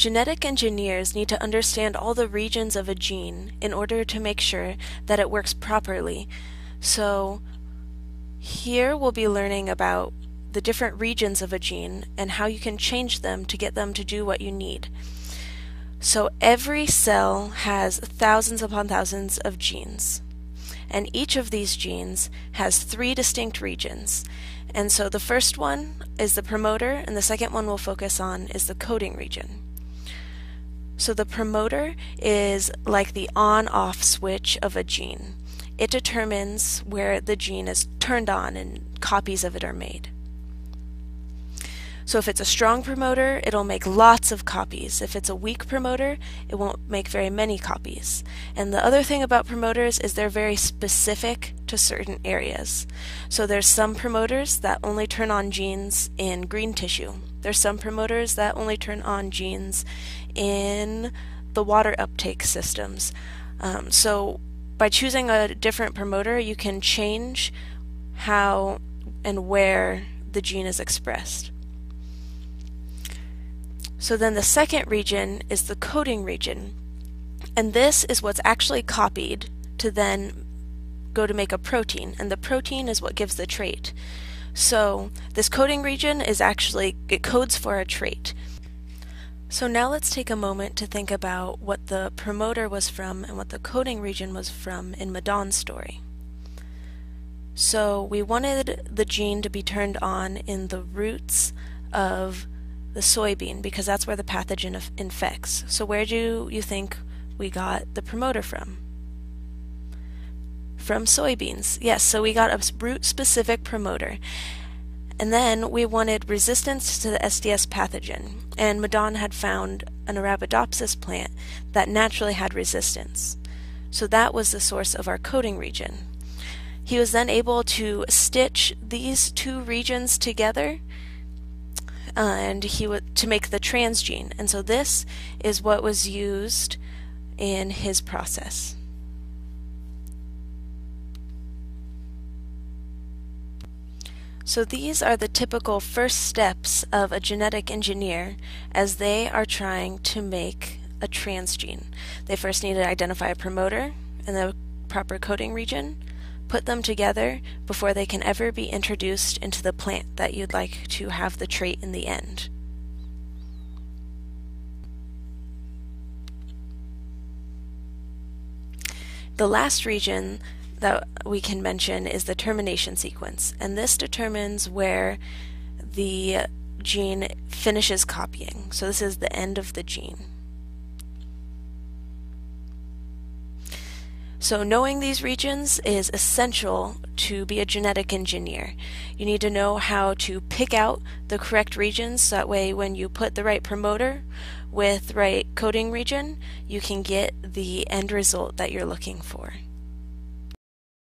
Genetic engineers need to understand all the regions of a gene in order to make sure that it works properly. So here we'll be learning about the different regions of a gene and how you can change them to get them to do what you need. So every cell has thousands upon thousands of genes. And each of these genes has three distinct regions. And so the first one is the promoter, and the second one we'll focus on is the coding region. So the promoter is like the on-off switch of a gene. It determines where the gene is turned on and copies of it are made. So if it's a strong promoter, it'll make lots of copies. If it's a weak promoter, it won't make very many copies. And the other thing about promoters is they're very specific to certain areas. So there's some promoters that only turn on genes in green tissue. There's some promoters that only turn on genes in the water uptake systems. Um, so by choosing a different promoter, you can change how and where the gene is expressed. So then the second region is the coding region. And this is what's actually copied to then go to make a protein. And the protein is what gives the trait. So this coding region is actually, it codes for a trait. So now let's take a moment to think about what the promoter was from and what the coding region was from in Madan's story. So we wanted the gene to be turned on in the roots of the soybean because that's where the pathogen infects. So where do you think we got the promoter from? From soybeans. Yes, so we got a root specific promoter. And then we wanted resistance to the SDS pathogen, and Madan had found an Arabidopsis plant that naturally had resistance. So that was the source of our coding region. He was then able to stitch these two regions together and he would to make the transgene. And so this is what was used in his process. So these are the typical first steps of a genetic engineer as they are trying to make a transgene. They first need to identify a promoter and the proper coding region, put them together before they can ever be introduced into the plant that you'd like to have the trait in the end. The last region that we can mention is the termination sequence, and this determines where the gene finishes copying. So this is the end of the gene. So knowing these regions is essential to be a genetic engineer. You need to know how to pick out the correct regions so that way when you put the right promoter with right coding region, you can get the end result that you're looking for.